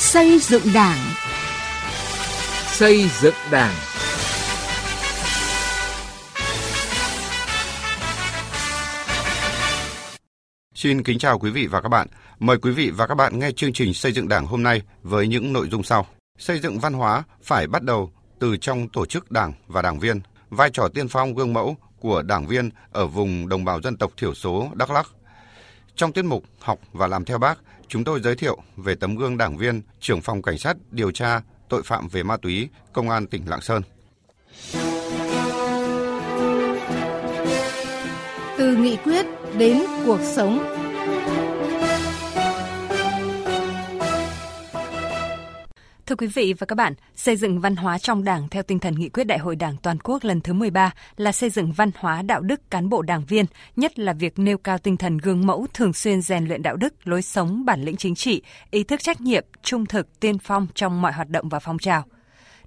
Xây dựng Đảng. Xây dựng Đảng. Xin kính chào quý vị và các bạn. Mời quý vị và các bạn nghe chương trình Xây dựng Đảng hôm nay với những nội dung sau. Xây dựng văn hóa phải bắt đầu từ trong tổ chức Đảng và đảng viên, vai trò tiên phong gương mẫu của đảng viên ở vùng đồng bào dân tộc thiểu số Đắk Lắk. Trong tiết mục Học và làm theo bác, chúng tôi giới thiệu về tấm gương đảng viên, trưởng phòng cảnh sát điều tra tội phạm về ma túy, Công an tỉnh Lạng Sơn. Từ nghị quyết đến cuộc sống. Thưa quý vị và các bạn, xây dựng văn hóa trong Đảng theo tinh thần nghị quyết Đại hội Đảng toàn quốc lần thứ 13 là xây dựng văn hóa đạo đức cán bộ đảng viên, nhất là việc nêu cao tinh thần gương mẫu thường xuyên rèn luyện đạo đức, lối sống, bản lĩnh chính trị, ý thức trách nhiệm, trung thực, tiên phong trong mọi hoạt động và phong trào.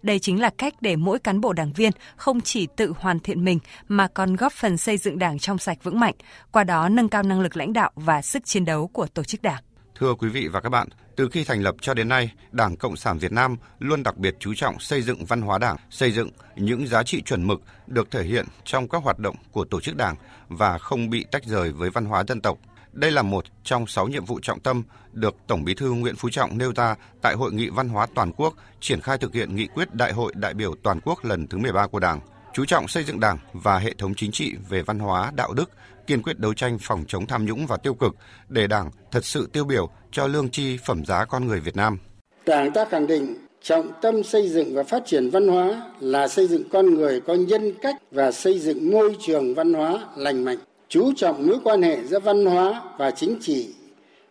Đây chính là cách để mỗi cán bộ đảng viên không chỉ tự hoàn thiện mình mà còn góp phần xây dựng Đảng trong sạch vững mạnh, qua đó nâng cao năng lực lãnh đạo và sức chiến đấu của tổ chức Đảng. Thưa quý vị và các bạn, từ khi thành lập cho đến nay, Đảng Cộng sản Việt Nam luôn đặc biệt chú trọng xây dựng văn hóa Đảng, xây dựng những giá trị chuẩn mực được thể hiện trong các hoạt động của tổ chức Đảng và không bị tách rời với văn hóa dân tộc. Đây là một trong sáu nhiệm vụ trọng tâm được Tổng Bí thư Nguyễn Phú Trọng nêu ra tại Hội nghị Văn hóa Toàn quốc triển khai thực hiện nghị quyết Đại hội đại biểu toàn quốc lần thứ 13 của Đảng, chú trọng xây dựng Đảng và hệ thống chính trị về văn hóa, đạo đức, kiên quyết đấu tranh phòng chống tham nhũng và tiêu cực để Đảng thật sự tiêu biểu cho lương tri phẩm giá con người Việt Nam. Đảng ta khẳng định trọng tâm xây dựng và phát triển văn hóa là xây dựng con người có nhân cách và xây dựng môi trường văn hóa lành mạnh, chú trọng mối quan hệ giữa văn hóa và chính trị,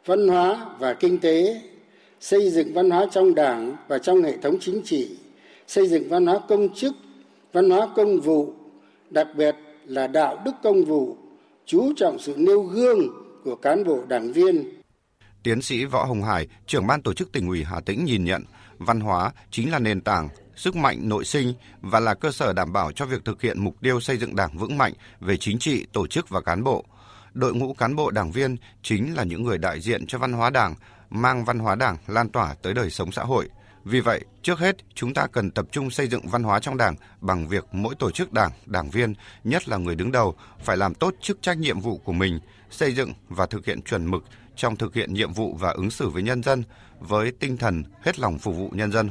văn hóa và kinh tế, xây dựng văn hóa trong Đảng và trong hệ thống chính trị, xây dựng văn hóa công chức, văn hóa công vụ, đặc biệt là đạo đức công vụ chú trọng sự nêu gương của cán bộ đảng viên. Tiến sĩ Võ Hồng Hải, trưởng ban tổ chức tỉnh ủy Hà Tĩnh nhìn nhận, văn hóa chính là nền tảng, sức mạnh nội sinh và là cơ sở đảm bảo cho việc thực hiện mục tiêu xây dựng Đảng vững mạnh về chính trị, tổ chức và cán bộ. Đội ngũ cán bộ đảng viên chính là những người đại diện cho văn hóa Đảng, mang văn hóa Đảng lan tỏa tới đời sống xã hội – vì vậy, trước hết, chúng ta cần tập trung xây dựng văn hóa trong Đảng bằng việc mỗi tổ chức Đảng, đảng viên, nhất là người đứng đầu, phải làm tốt chức trách nhiệm vụ của mình, xây dựng và thực hiện chuẩn mực trong thực hiện nhiệm vụ và ứng xử với nhân dân với tinh thần hết lòng phục vụ nhân dân.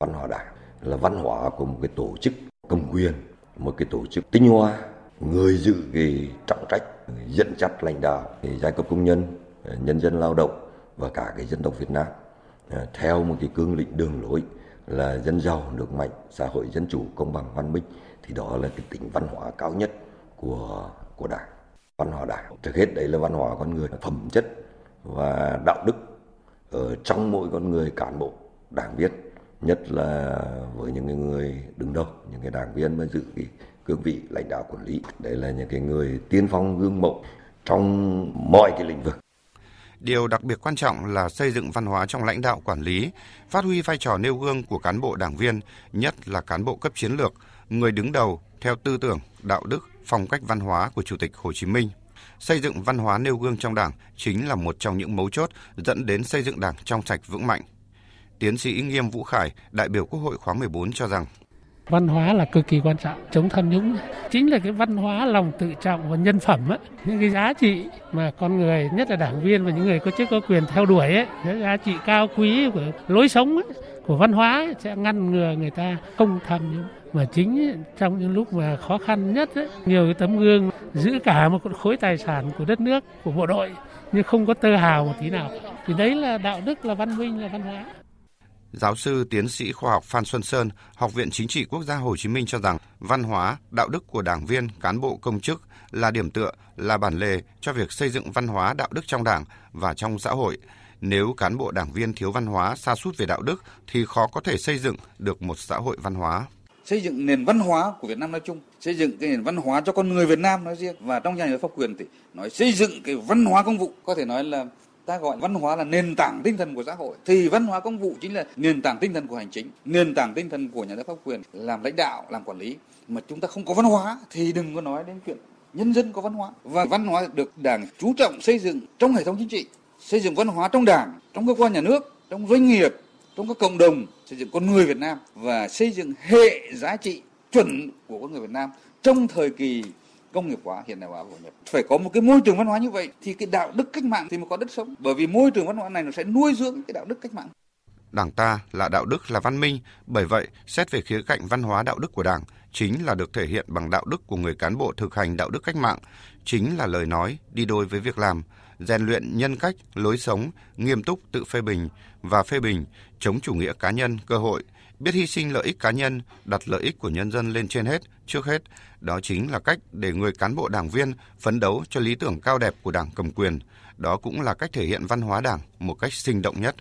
Văn hóa Đảng là văn hóa của một cái tổ chức cầm quyền, một cái tổ chức tinh hoa, người giữ cái trọng trách dẫn dắt lãnh đạo giai cấp công nhân, nhân dân lao động và cả cái dân tộc Việt Nam À, theo một cái cương lĩnh đường lối là dân giàu, nước mạnh, xã hội, dân chủ, công bằng, văn minh, thì đó là cái tính văn hóa cao nhất của của đảng, văn hóa đảng. Trước hết đấy là văn hóa con người, phẩm chất và đạo đức ở trong mỗi con người cán bộ, đảng viên, nhất là với những người đứng đầu, những cái đảng viên mà giữ cái cương vị lãnh đạo quản lý. Đấy là những cái người tiên phong gương mẫu trong mọi cái lĩnh vực. Điều đặc biệt quan trọng là xây dựng văn hóa trong lãnh đạo quản lý, phát huy vai trò nêu gương của cán bộ đảng viên, nhất là cán bộ cấp chiến lược, người đứng đầu theo tư tưởng, đạo đức, phong cách văn hóa của Chủ tịch Hồ Chí Minh. Xây dựng văn hóa nêu gương trong Đảng chính là một trong những mấu chốt dẫn đến xây dựng Đảng trong sạch vững mạnh. Tiến sĩ Nghiêm Vũ Khải, đại biểu Quốc hội khóa 14 cho rằng văn hóa là cực kỳ quan trọng chống tham nhũng. Chính là cái văn hóa lòng tự trọng và nhân phẩm ấy. những cái giá trị mà con người nhất là đảng viên và những người có chức có quyền theo đuổi ấy, cái giá trị cao quý của lối sống ấy, của văn hóa ấy, sẽ ngăn ngừa người ta không tham nhũng. Mà chính trong những lúc mà khó khăn nhất ấy, nhiều cái tấm gương giữ cả một khối tài sản của đất nước của bộ đội nhưng không có tơ hào một tí nào. Thì đấy là đạo đức là văn minh là văn hóa. Giáo sư tiến sĩ khoa học Phan Xuân Sơn, Học viện Chính trị Quốc gia Hồ Chí Minh cho rằng văn hóa, đạo đức của đảng viên, cán bộ công chức là điểm tựa, là bản lề cho việc xây dựng văn hóa đạo đức trong đảng và trong xã hội. Nếu cán bộ đảng viên thiếu văn hóa, xa sút về đạo đức thì khó có thể xây dựng được một xã hội văn hóa xây dựng nền văn hóa của Việt Nam nói chung, xây dựng cái nền văn hóa cho con người Việt Nam nói riêng và trong nhà nước pháp quyền thì nói xây dựng cái văn hóa công vụ có thể nói là ta gọi văn hóa là nền tảng tinh thần của xã hội. Thì văn hóa công vụ chính là nền tảng tinh thần của hành chính nền tảng tinh thần của nhà nước pháp quyền làm lãnh đạo làm quản lý. Mà chúng ta không có văn hóa thì đừng có nói đến chuyện nhân dân có văn hóa. Và văn hóa được đảng chú trọng xây dựng trong hệ thống chính trị xây dựng văn hóa trong đảng trong cơ quan nhà nước trong doanh nghiệp, trong các cộng đồng xây dựng con người Việt Nam và xây dựng hệ giá trị chuẩn của con người Việt Nam trong thời kỳ công nghiệp hóa hiện đại hóa của nhập. Phải có một cái môi trường văn hóa như vậy thì cái đạo đức cách mạng thì mới có đất sống. Bởi vì môi trường văn hóa này nó sẽ nuôi dưỡng cái đạo đức cách mạng. Đảng ta là đạo đức là văn minh, bởi vậy xét về khía cạnh văn hóa đạo đức của Đảng chính là được thể hiện bằng đạo đức của người cán bộ thực hành đạo đức cách mạng, chính là lời nói đi đôi với việc làm, rèn luyện nhân cách, lối sống, nghiêm túc tự phê bình và phê bình, chống chủ nghĩa cá nhân, cơ hội, biết hy sinh lợi ích cá nhân, đặt lợi ích của nhân dân lên trên hết, trước hết. Đó chính là cách để người cán bộ đảng viên phấn đấu cho lý tưởng cao đẹp của đảng cầm quyền. Đó cũng là cách thể hiện văn hóa đảng một cách sinh động nhất.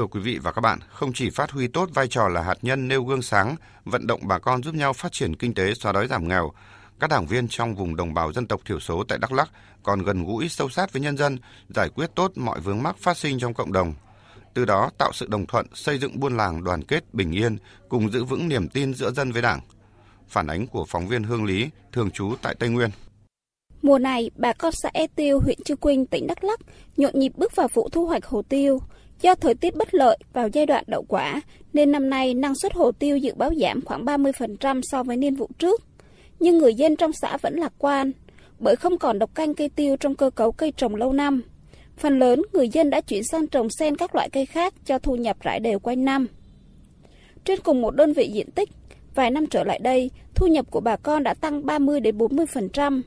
Thưa quý vị và các bạn, không chỉ phát huy tốt vai trò là hạt nhân nêu gương sáng, vận động bà con giúp nhau phát triển kinh tế xóa đói giảm nghèo, các đảng viên trong vùng đồng bào dân tộc thiểu số tại Đắk Lắk còn gần gũi sâu sát với nhân dân, giải quyết tốt mọi vướng mắc phát sinh trong cộng đồng. Từ đó tạo sự đồng thuận, xây dựng buôn làng đoàn kết bình yên, cùng giữ vững niềm tin giữa dân với Đảng. Phản ánh của phóng viên Hương Lý, thường trú tại Tây Nguyên. Mùa này, bà con xã E Tiêu, huyện Chư Quynh, tỉnh Đắk Lắk nhộn nhịp bước vào vụ thu hoạch hồ tiêu. Do thời tiết bất lợi vào giai đoạn đậu quả, nên năm nay năng suất hồ tiêu dự báo giảm khoảng 30% so với niên vụ trước. Nhưng người dân trong xã vẫn lạc quan, bởi không còn độc canh cây tiêu trong cơ cấu cây trồng lâu năm. Phần lớn người dân đã chuyển sang trồng xen các loại cây khác cho thu nhập rải đều quanh năm. Trên cùng một đơn vị diện tích, vài năm trở lại đây, thu nhập của bà con đã tăng 30 đến 40%.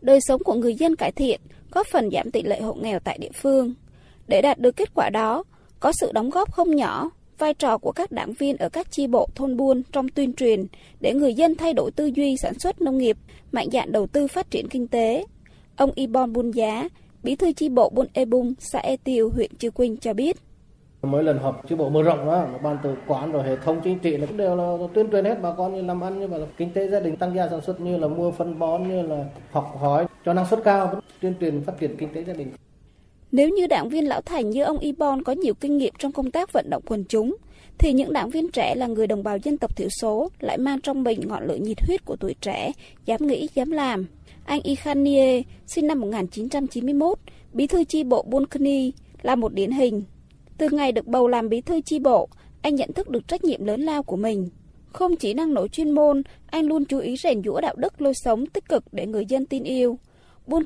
Đời sống của người dân cải thiện, góp phần giảm tỷ lệ hộ nghèo tại địa phương. Để đạt được kết quả đó, có sự đóng góp không nhỏ, vai trò của các đảng viên ở các chi bộ thôn buôn trong tuyên truyền để người dân thay đổi tư duy sản xuất nông nghiệp, mạnh dạn đầu tư phát triển kinh tế. Ông Ibon Bun Giá, bí thư chi bộ Buôn E Bung, xã E Tiêu, huyện Chư Quynh cho biết. Mỗi lần họp chi bộ mở rộng đó, ban từ quản rồi hệ thống chính trị là đều là tuyên truyền hết bà con như làm ăn như là kinh tế gia đình tăng gia sản xuất như là mua phân bón như là học hỏi cho năng suất cao tuyên truyền phát triển kinh tế gia đình. Nếu như đảng viên lão thành như ông Ibon có nhiều kinh nghiệm trong công tác vận động quần chúng, thì những đảng viên trẻ là người đồng bào dân tộc thiểu số lại mang trong mình ngọn lửa nhiệt huyết của tuổi trẻ, dám nghĩ, dám làm. Anh Ikhanie, sinh năm 1991, bí thư chi bộ Buôn là một điển hình. Từ ngày được bầu làm bí thư chi bộ, anh nhận thức được trách nhiệm lớn lao của mình. Không chỉ năng nổ chuyên môn, anh luôn chú ý rèn giũa đạo đức lối sống tích cực để người dân tin yêu. Buôn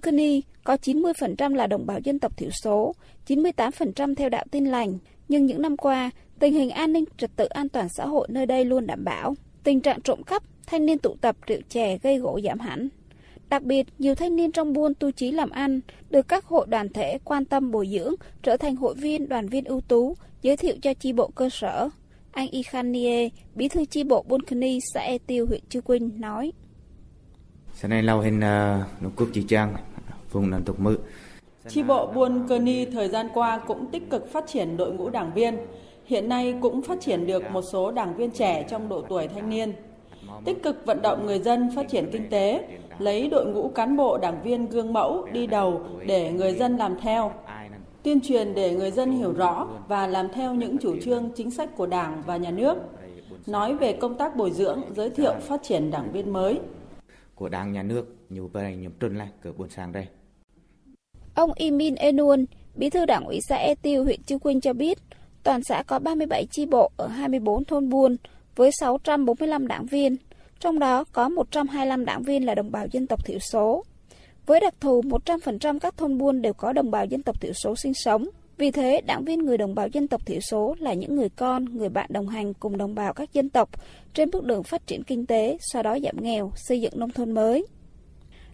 có 90% là đồng bào dân tộc thiểu số, 98% theo đạo tin lành, nhưng những năm qua, tình hình an ninh trật tự an toàn xã hội nơi đây luôn đảm bảo. Tình trạng trộm cắp, thanh niên tụ tập rượu chè gây gỗ giảm hẳn. Đặc biệt, nhiều thanh niên trong buôn tu trí làm ăn, được các hội đoàn thể quan tâm bồi dưỡng, trở thành hội viên, đoàn viên ưu tú, giới thiệu cho chi bộ cơ sở. Anh Ikhanie, bí thư chi bộ Buôn xã E Tiêu, huyện Chư Quynh, nói. Sau này lâu hình ờ, nông cúp chỉ trang, vùng nằm tục mự. Chi bộ Buôn Cơ Ni thời gian qua cũng tích cực phát triển đội ngũ đảng viên. Hiện nay cũng phát triển được một số đảng viên trẻ trong độ tuổi thanh niên. Tích cực vận động người dân phát triển kinh tế, lấy đội ngũ cán bộ đảng viên gương mẫu đi đầu để người dân làm theo. Tuyên truyền để người dân hiểu rõ và làm theo những chủ trương chính sách của Đảng và Nhà nước. Nói về công tác bồi dưỡng, giới thiệu phát triển đảng viên mới. Của Đảng, Nhà nước, nhiều bên nhóm trần lại cửa buôn sang đây. Ông Imin Enun, bí thư đảng ủy xã E Tiêu, huyện Chư Quynh cho biết, toàn xã có 37 chi bộ ở 24 thôn buôn với 645 đảng viên, trong đó có 125 đảng viên là đồng bào dân tộc thiểu số. Với đặc thù 100% các thôn buôn đều có đồng bào dân tộc thiểu số sinh sống. Vì thế, đảng viên người đồng bào dân tộc thiểu số là những người con, người bạn đồng hành cùng đồng bào các dân tộc trên bước đường phát triển kinh tế, sau đó giảm nghèo, xây dựng nông thôn mới.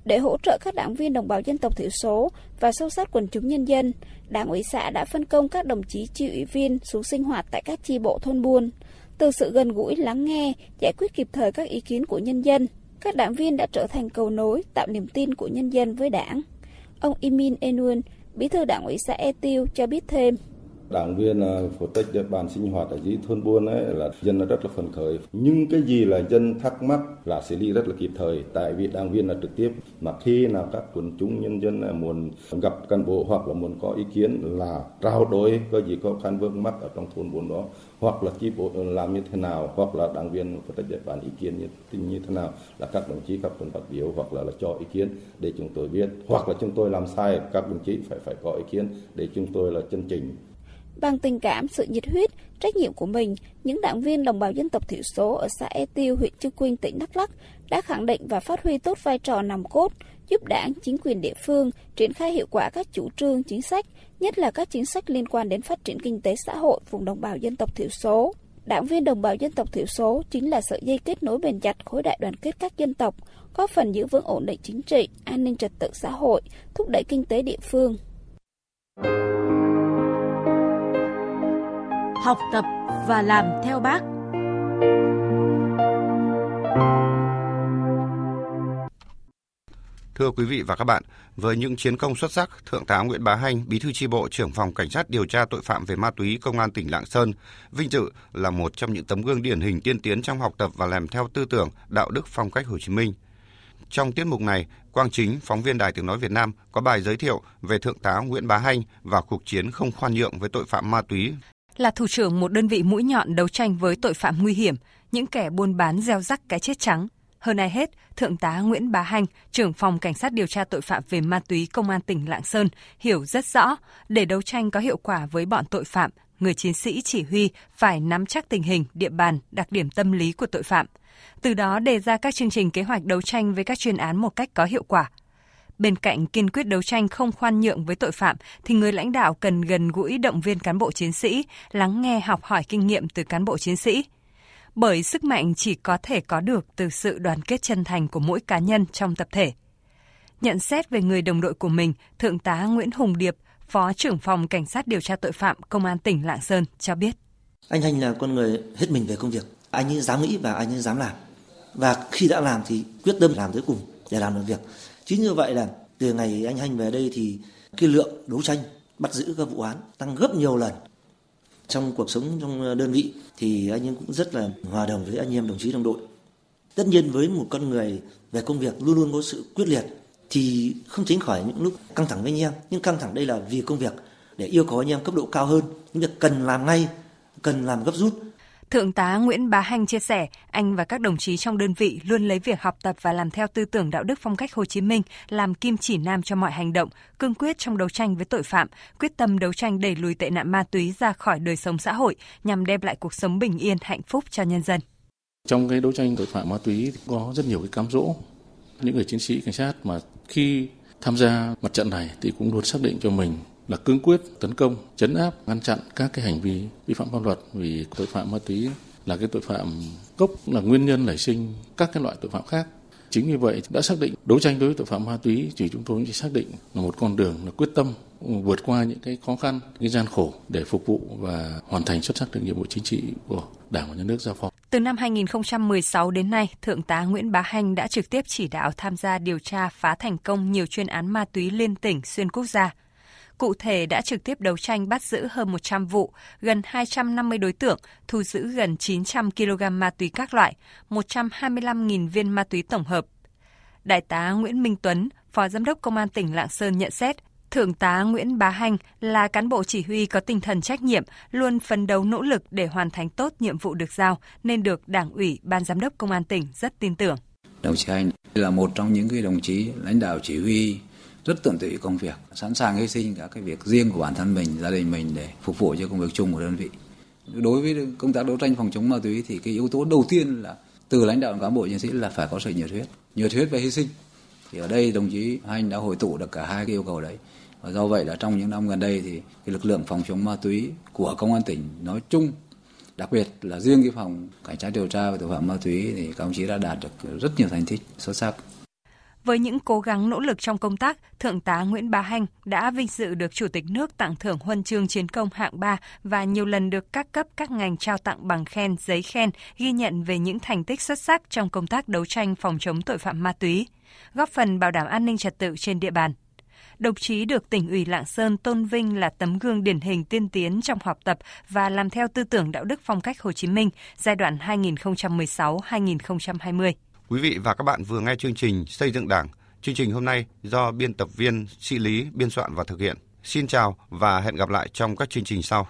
Để hỗ trợ các đảng viên đồng bào dân tộc thiểu số và sâu sát quần chúng nhân dân, Đảng ủy xã đã phân công các đồng chí chi ủy viên xuống sinh hoạt tại các chi bộ thôn buôn. Từ sự gần gũi lắng nghe, giải quyết kịp thời các ý kiến của nhân dân, các đảng viên đã trở thành cầu nối tạo niềm tin của nhân dân với đảng. Ông Imin Enun, bí thư đảng ủy xã E Tiêu cho biết thêm đảng viên à, phụ trách địa bàn sinh hoạt ở dưới thôn buôn ấy là dân rất là phấn khởi. Nhưng cái gì là dân thắc mắc là xử lý rất là kịp thời tại vì đảng viên là trực tiếp. Mà khi nào các quần chúng nhân dân à, muốn gặp cán bộ hoặc là muốn có ý kiến là trao đổi có gì khó khăn vướng mắc ở trong thôn buôn đó hoặc là chi bộ ờ, làm như thế nào hoặc là đảng viên phụ trách địa bàn ý kiến như, như thế nào là các đồng chí các phần phát biểu hoặc là, là cho ý kiến để chúng tôi biết. Hoặc là chúng tôi làm sai các đồng chí phải phải có ý kiến để chúng tôi là chân chỉnh Bằng tình cảm, sự nhiệt huyết, trách nhiệm của mình, những đảng viên đồng bào dân tộc thiểu số ở xã E Tiêu, huyện Chư Quynh, tỉnh Đắk Lắk đã khẳng định và phát huy tốt vai trò nòng cốt, giúp đảng, chính quyền địa phương triển khai hiệu quả các chủ trương, chính sách, nhất là các chính sách liên quan đến phát triển kinh tế xã hội vùng đồng bào dân tộc thiểu số. Đảng viên đồng bào dân tộc thiểu số chính là sợi dây kết nối bền chặt khối đại đoàn kết các dân tộc, có phần giữ vững ổn định chính trị, an ninh trật tự xã hội, thúc đẩy kinh tế địa phương. Học tập và làm theo bác. Thưa quý vị và các bạn, với những chiến công xuất sắc, Thượng tá Nguyễn Bá Hanh, Bí thư chi bộ trưởng phòng Cảnh sát điều tra tội phạm về ma túy Công an tỉnh Lạng Sơn, vinh dự là một trong những tấm gương điển hình tiên tiến trong học tập và làm theo tư tưởng, đạo đức phong cách Hồ Chí Minh. Trong tiết mục này, Quang Chính, phóng viên Đài Tiếng Nói Việt Nam có bài giới thiệu về Thượng tá Nguyễn Bá Hanh và cuộc chiến không khoan nhượng với tội phạm ma túy. Là thủ trưởng một đơn vị mũi nhọn đấu tranh với tội phạm nguy hiểm, những kẻ buôn bán gieo rắc cái chết trắng, hơn ai hết, Thượng tá Nguyễn Bá Hành trưởng phòng Cảnh sát điều tra tội phạm về ma túy Công an tỉnh Lạng Sơn, hiểu rất rõ, để đấu tranh có hiệu quả với bọn tội phạm, người chiến sĩ chỉ huy phải nắm chắc tình hình, địa bàn, đặc điểm tâm lý của tội phạm. Từ đó đề ra các chương trình kế hoạch đấu tranh với các chuyên án một cách có hiệu quả. Bên cạnh kiên quyết đấu tranh không khoan nhượng với tội phạm, thì người lãnh đạo cần gần gũi động viên cán bộ chiến sĩ, lắng nghe học hỏi kinh nghiệm từ cán bộ chiến sĩ – bởi sức mạnh chỉ có thể có được từ sự đoàn kết chân thành của mỗi cá nhân trong tập thể. Nhận xét về người đồng đội của mình, Thượng tá Nguyễn Hùng Điệp, Phó trưởng phòng Cảnh sát điều tra tội phạm Công an tỉnh Lạng Sơn cho biết. Anh Thanh là con người hết mình về công việc. Anh ấy dám nghĩ và anh ấy dám làm. Và khi đã làm thì quyết tâm làm tới cùng để làm được việc. Chính như vậy là từ ngày anh Hành về đây thì cái lượng đấu tranh bắt giữ các vụ án tăng gấp nhiều lần trong cuộc sống trong đơn vị thì anh em cũng rất là hòa đồng với anh em đồng chí đồng đội. Tất nhiên với một con người về công việc luôn luôn có sự quyết liệt thì không tránh khỏi những lúc căng thẳng với anh em. Nhưng căng thẳng đây là vì công việc để yêu cầu anh em cấp độ cao hơn. Những việc cần làm ngay, cần làm gấp rút Thượng tá Nguyễn Bá Hành chia sẻ, anh và các đồng chí trong đơn vị luôn lấy việc học tập và làm theo tư tưởng đạo đức phong cách Hồ Chí Minh làm kim chỉ nam cho mọi hành động, cương quyết trong đấu tranh với tội phạm, quyết tâm đấu tranh đẩy lùi tệ nạn ma túy ra khỏi đời sống xã hội nhằm đem lại cuộc sống bình yên, hạnh phúc cho nhân dân. Trong cái đấu tranh tội phạm ma túy có rất nhiều cái cám dỗ. Những người chiến sĩ cảnh sát mà khi tham gia mặt trận này thì cũng luôn xác định cho mình là cương quyết tấn công, chấn áp, ngăn chặn các cái hành vi vi phạm pháp luật vì tội phạm ma túy là cái tội phạm gốc là nguyên nhân nảy sinh các cái loại tội phạm khác. Chính vì vậy đã xác định đấu tranh đối với tội phạm ma túy thì chúng tôi chỉ xác định là một con đường là quyết tâm vượt qua những cái khó khăn, cái gian khổ để phục vụ và hoàn thành xuất sắc được nhiệm vụ chính trị của Đảng và Nhà nước giao phó. Từ năm 2016 đến nay, Thượng tá Nguyễn Bá Hành đã trực tiếp chỉ đạo tham gia điều tra phá thành công nhiều chuyên án ma túy liên tỉnh xuyên quốc gia cụ thể đã trực tiếp đấu tranh bắt giữ hơn 100 vụ, gần 250 đối tượng, thu giữ gần 900 kg ma túy các loại, 125.000 viên ma túy tổng hợp. Đại tá Nguyễn Minh Tuấn, Phó Giám đốc Công an tỉnh Lạng Sơn nhận xét, Thượng tá Nguyễn Bá hành là cán bộ chỉ huy có tinh thần trách nhiệm, luôn phấn đấu nỗ lực để hoàn thành tốt nhiệm vụ được giao, nên được Đảng ủy, Ban Giám đốc Công an tỉnh rất tin tưởng. Đồng chí Hành là một trong những cái đồng chí lãnh đạo chỉ huy rất tận tụy công việc, sẵn sàng hy sinh cả cái việc riêng của bản thân mình, gia đình mình để phục vụ cho công việc chung của đơn vị. Đối với công tác đấu tranh phòng chống ma túy thì cái yếu tố đầu tiên là từ lãnh đạo cán bộ chiến sĩ là phải có sự nhiệt huyết. Nhiệt huyết và hy sinh. Thì ở đây đồng chí anh đã hội tụ được cả hai cái yêu cầu đấy. Và do vậy là trong những năm gần đây thì cái lực lượng phòng chống ma túy của công an tỉnh nói chung, đặc biệt là riêng cái phòng cảnh sát điều tra về tội phạm ma túy thì các ông chí đã đạt được rất nhiều thành tích xuất sắc với những cố gắng nỗ lực trong công tác, Thượng tá Nguyễn Bá Hanh đã vinh dự được Chủ tịch nước tặng thưởng huân chương chiến công hạng 3 và nhiều lần được các cấp các ngành trao tặng bằng khen, giấy khen ghi nhận về những thành tích xuất sắc trong công tác đấu tranh phòng chống tội phạm ma túy, góp phần bảo đảm an ninh trật tự trên địa bàn. đồng chí được tỉnh ủy Lạng Sơn tôn vinh là tấm gương điển hình tiên tiến trong học tập và làm theo tư tưởng đạo đức phong cách Hồ Chí Minh giai đoạn 2016-2020. Quý vị và các bạn vừa nghe chương trình Xây dựng Đảng. Chương trình hôm nay do biên tập viên Sĩ Lý biên soạn và thực hiện. Xin chào và hẹn gặp lại trong các chương trình sau.